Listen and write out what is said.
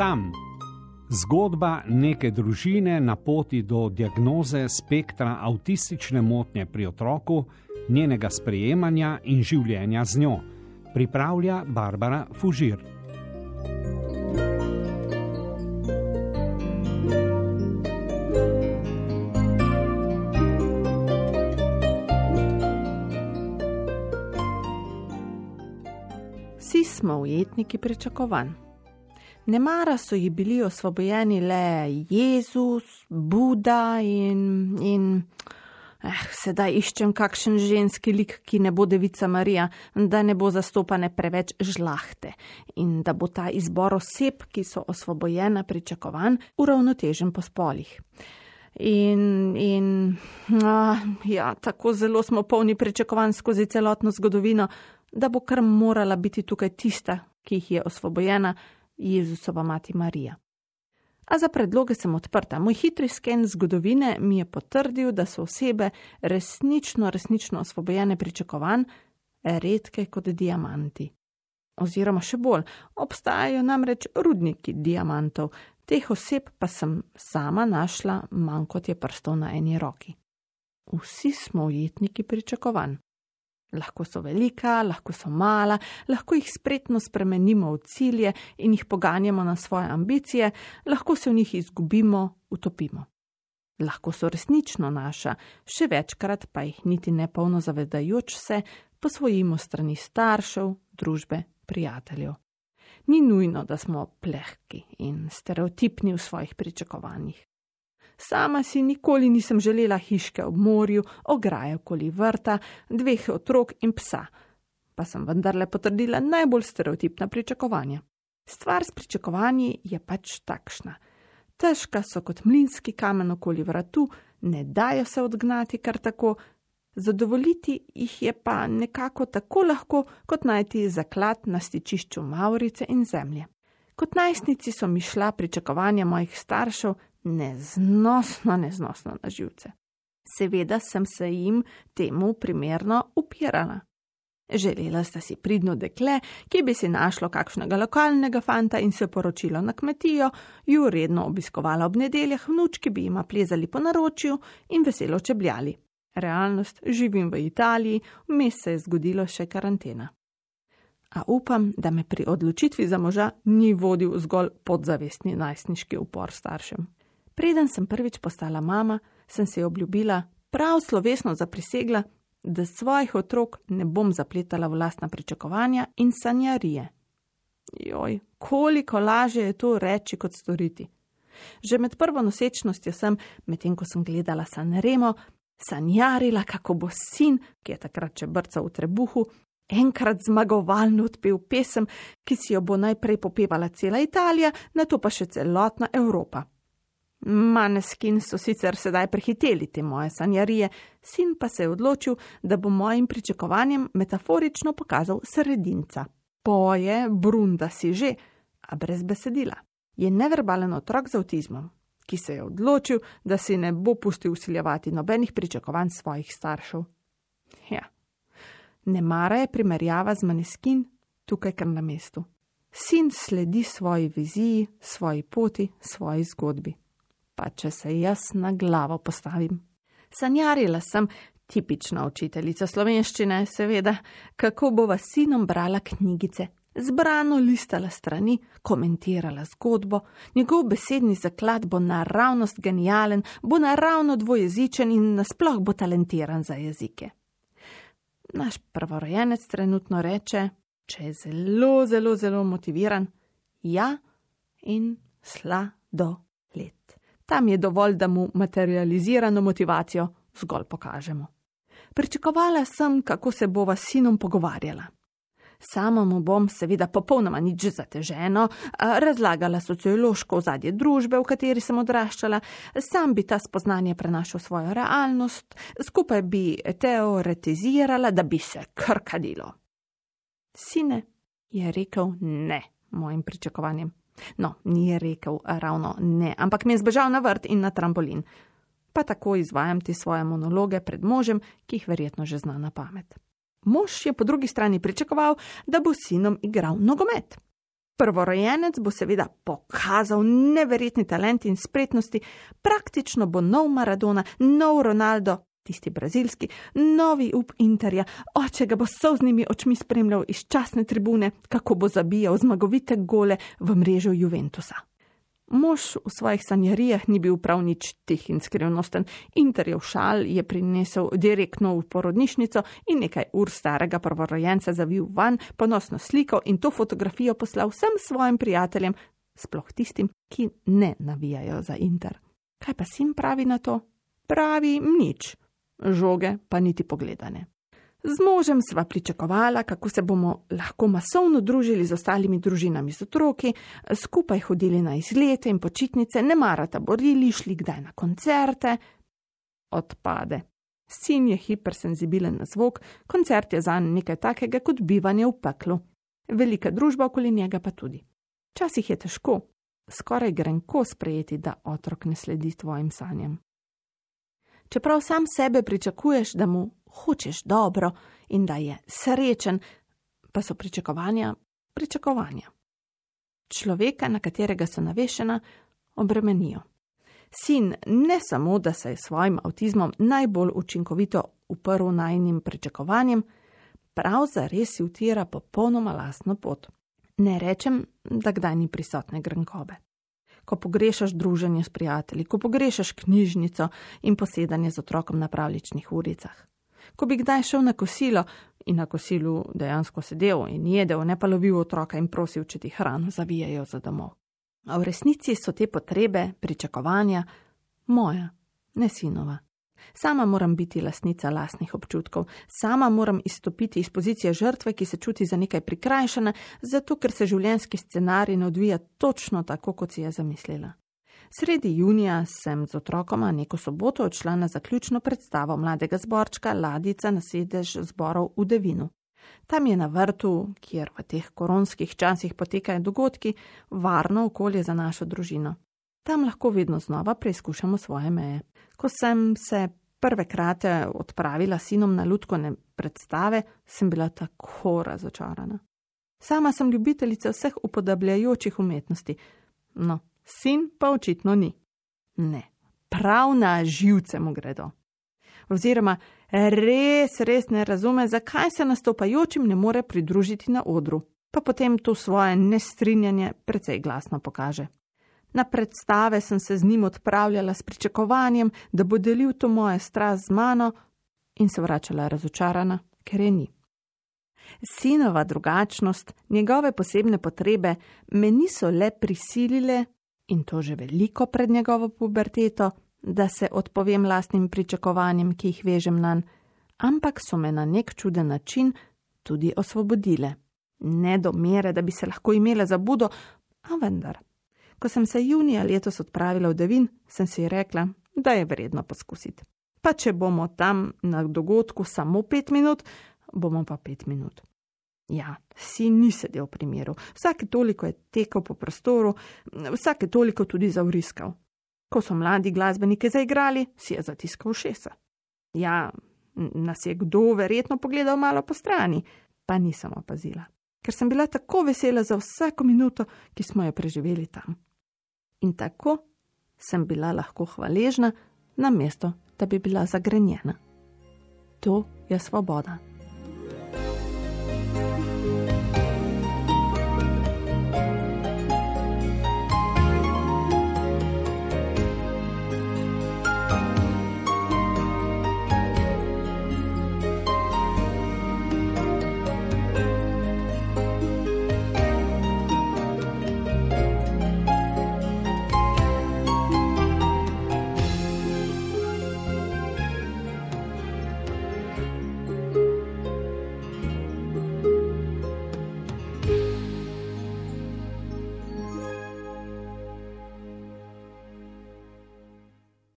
Sam. Zgodba neke družine na poti do diagnoze spektra avtistične motnje pri otroku, njenega sprejemanja in življenja z njo, pripravlja Barbara Fužir. Vsi smo ujetniki pričakovanj. Ne mara so ji bili osvobojeni le Jezus, Buda in. in eh, sedaj iščem kakšen ženski lik, ki ne bo devica Marija, da ne bo zastopane preveč žlahte in da bo ta izbor oseb, ki so osvobojene pričakovanj, uravnotežen po spolih. In, in ah, ja, tako zelo smo polni pričakovanj skozi celotno zgodovino, da bo kar morala biti tukaj tista, ki jih je osvobojena, Jezusova mati Marija. A za predloge sem odprta. Moj hitri sken zgodovine mi je potrdil, da so osebe resnično, resnično osvobojene pričakovanj, redke kot diamanti. Oziroma še bolj, obstajajo namreč rudniki diamantov, teh oseb pa sem sama našla manj kot je prstov na eni roki. Vsi smo ujetniki pričakovanj. Lahko so velika, lahko so mala, lahko jih spretno spremenimo v cilje in jih poganjamo na svoje ambicije, lahko se v njih izgubimo, utopimo. Lahko so resnično naša, še večkrat pa jih niti ne polno zavedajoč se posvojimo strani staršev, družbe, prijateljev. Ni nujno, da smo plehki in stereotipni v svojih pričakovanjih. Sama si nikoli nisem želela hiške ob morju, ograje okoli vrta, dveh otrok in psa, pa sem vendarle potrdila najbolj stereotipna pričakovanja. Stvar s pričakovanji je pač takšna. Težka so kot mlinski kamen okoli vratu, ne dajo se odgnati kar tako, zadovoljiti jih je pa nekako tako lahko, kot najti zaklad na stičišču Maurice in zemlje. Kot najstnici so mi šla pričakovanja mojih staršev, neznosno, neznosno na živce. Seveda sem se jim temu primerno upirala. Želela sta si pridno dekle, ki bi si našlo kakšnega lokalnega fanta in se poročilo na kmetijo, ju redno obiskovala ob nedeljah, vnučki bi jima plezali po naročju in veselo čebljali. Realnost, živim v Italiji, vmes se je zgodilo še karantena. A upam, da me pri odločitvi za moža ni vodil zgolj podzavestni najstniški upor staršem. Preden sem prvič postala mama, sem se obljubila, prav slovesno zaprisegla, da svojih otrok ne bom zapletala v lastna pričakovanja in sanjarije. Joj, koliko lažje je to reči kot storiti. Že med prvo nosečnostjo sem, medtem ko sem gledala Sanremo, sanjarila, kako bo sin, ki je takrat še brcal v trebuhu, enkrat zmagovalno odpel pesem, ki si jo bo najprej popevala cela Italija, na to pa še celotna Evropa. Maneskin so sicer sedaj prehiteli te moje sanjarije, sin pa se je odločil, da bo mojim pričakovanjem metaforično pokazal sredinca. Poje, brunda si že, a brez besedila. Je neverbalen otrok z avtizmom, ki se je odločil, da si ne bo pustil usiljevati nobenih pričakovanj svojih staršev. Ja, ne mara je primerjava z Maneskin tukaj kar na mestu. Sin sledi svoji viziji, svoji poti, svoji zgodbi pa če se jaz na glavo postavim. Sanjarila sem, tipična učiteljica slovenščine, seveda, kako bova sinom brala knjigice, zbrano listala strani, komentirala zgodbo, njegov besedni zaklad bo naravnost genijalen, bo naravno dvojezičen in nasploh bo talentiran za jezike. Naš prvorojenec trenutno reče, če je zelo, zelo, zelo motiviran, ja in sla do tam je dovolj, da mu materializirano motivacijo zgolj pokažemo. Pričakovala sem, kako se bova s sinom pogovarjala. Sama mu bom seveda popolnoma nič zateženo, razlagala sociološko ozadje družbe, v kateri sem odraščala, sam bi ta spoznanje prenašal v svojo realnost, skupaj bi teoretizirala, da bi se krkadilo. Sine je rekel ne mojim pričakovanjem. No, ni rekel ravno ne, ampak mi je zbežal na vrt in na trampolin. Pa tako izvajam te svoje monologe pred možem, ki jih verjetno že zna na pamet. Mož je po drugi strani pričakoval, da bo sinom igral nogomet. Prvorojenec bo seveda pokazal neverjetni talent in spretnosti, praktično bo nov Maradona, nov Ronaldo, tisti brazilski, novi up Interja, oče ga bo soznimi očmi spremljal iz časne tribune, kako bo zabijal zmagovite gole v mrežo Juventusa. Mož v svojih sanjarijah ni bil prav nič tih in skrivnosten. Interjev šal je prinesel direktno v porodnišnico in nekaj ur starega prvorojenca zavil van, ponosno sliko in to fotografijo poslal vsem svojim prijateljem, sploh tistim, ki ne navijajo za Inter. Kaj pa sim pravi na to? Pravi nič, žoge pa niti pogledane. Z možem sva pričakovala, kako se bomo lahko masovno družili z ostalimi družinami z otroki, skupaj hodili na izlete in počitnice, ne marata borili, šli kdaj na koncerte. Odpade. Sin je hipersenzibilen na zvok, koncert je zanj nekaj takega kot bivanje v peklu. Velika družba okoli njega pa tudi. Včasih je težko, skoraj grenko sprejeti, da otrok ne sledi tvojim sanjam. Čeprav sam sebe pričakuješ, da mu hočeš dobro in da je srečen, pa so pričakovanja pričakovanja. Človeka, na katerega so navešena, obremenijo. Sin ne samo, da se je s svojim avtizmom najbolj učinkovito uprl najnim pričakovanjem, prav za res si utira popolnoma lastno pot. Ne rečem, da kdaj ni prisotne grenkobe. Ko pogrešaš druženje s prijatelji, ko pogrešaš knjižnico in posedanje z otrokom na pravličnih uricah ko bi kdaj šel na kosilo in na kosilu dejansko sedel in jedel, ne pa lovil otroka in prosil, če ti hrano zavijajo za domov. A v resnici so te potrebe, pričakovanja moja, ne sinova. Sama moram biti lasnica lastnih občutkov, sama moram izstopiti iz pozicije žrtve, ki se čuti za nekaj prikrajšana, zato ker se življenjski scenarij ne odvija točno tako, kot si je zamislila. Sredi junija sem z otrokoma neko soboto odšla na zaključno predstavo mladega zborčka Ladica na sedež zborov v Devinu. Tam je na vrtu, kjer v teh koronskih časih potekajo dogodki, varno okolje za našo družino. Tam lahko vedno znova preizkušamo svoje meje. Ko sem se prve krate odpravila sinom na lutkovne predstave, sem bila tako razočarana. Sama sem ljubiteljica vseh upodabljajočih umetnosti. No, sin pa očitno ni. Ne, prav na živce mu gredo. Oziroma, res, res ne razume, zakaj se nastopajočim ne more pridružiti na odru, pa potem to svoje nestrinjanje precej glasno pokaže. Na predstave sem se z njim odpravljala s pričakovanjem, da bo delil to moje strast z mano, in se vračala razočarana, ker je ni. Sinova drugačnost, njegove posebne potrebe me niso le prisilile, in to že veliko pred njegovo puberteto, da se odpovem lastnim pričakovanjem, ki jih vežem na njega, ampak so me na nek čuden način tudi osvobodile. Ne do mere, da bi se lahko imela za budo, a vendar. Ko sem se junija letos odpravila v Devin, sem si rekla, da je vredno poskusiti. Pa če bomo tam na dogodku samo pet minut, bomo pa pet minut. Ja, si ni sedel v primeru, vsake toliko je tekel po prostoru, vsake toliko tudi zavriskal. Ko so mladi glasbeniki zaigrali, si je zatiskal šesa. Ja, nas je kdo verjetno pogledal malo po strani, pa nisem opazila, ker sem bila tako vesela za vsako minuto, ki smo jo preživeli tam. In tako sem bila lahko hvaležna, namesto da bi bila zagrenjena. To je svoboda.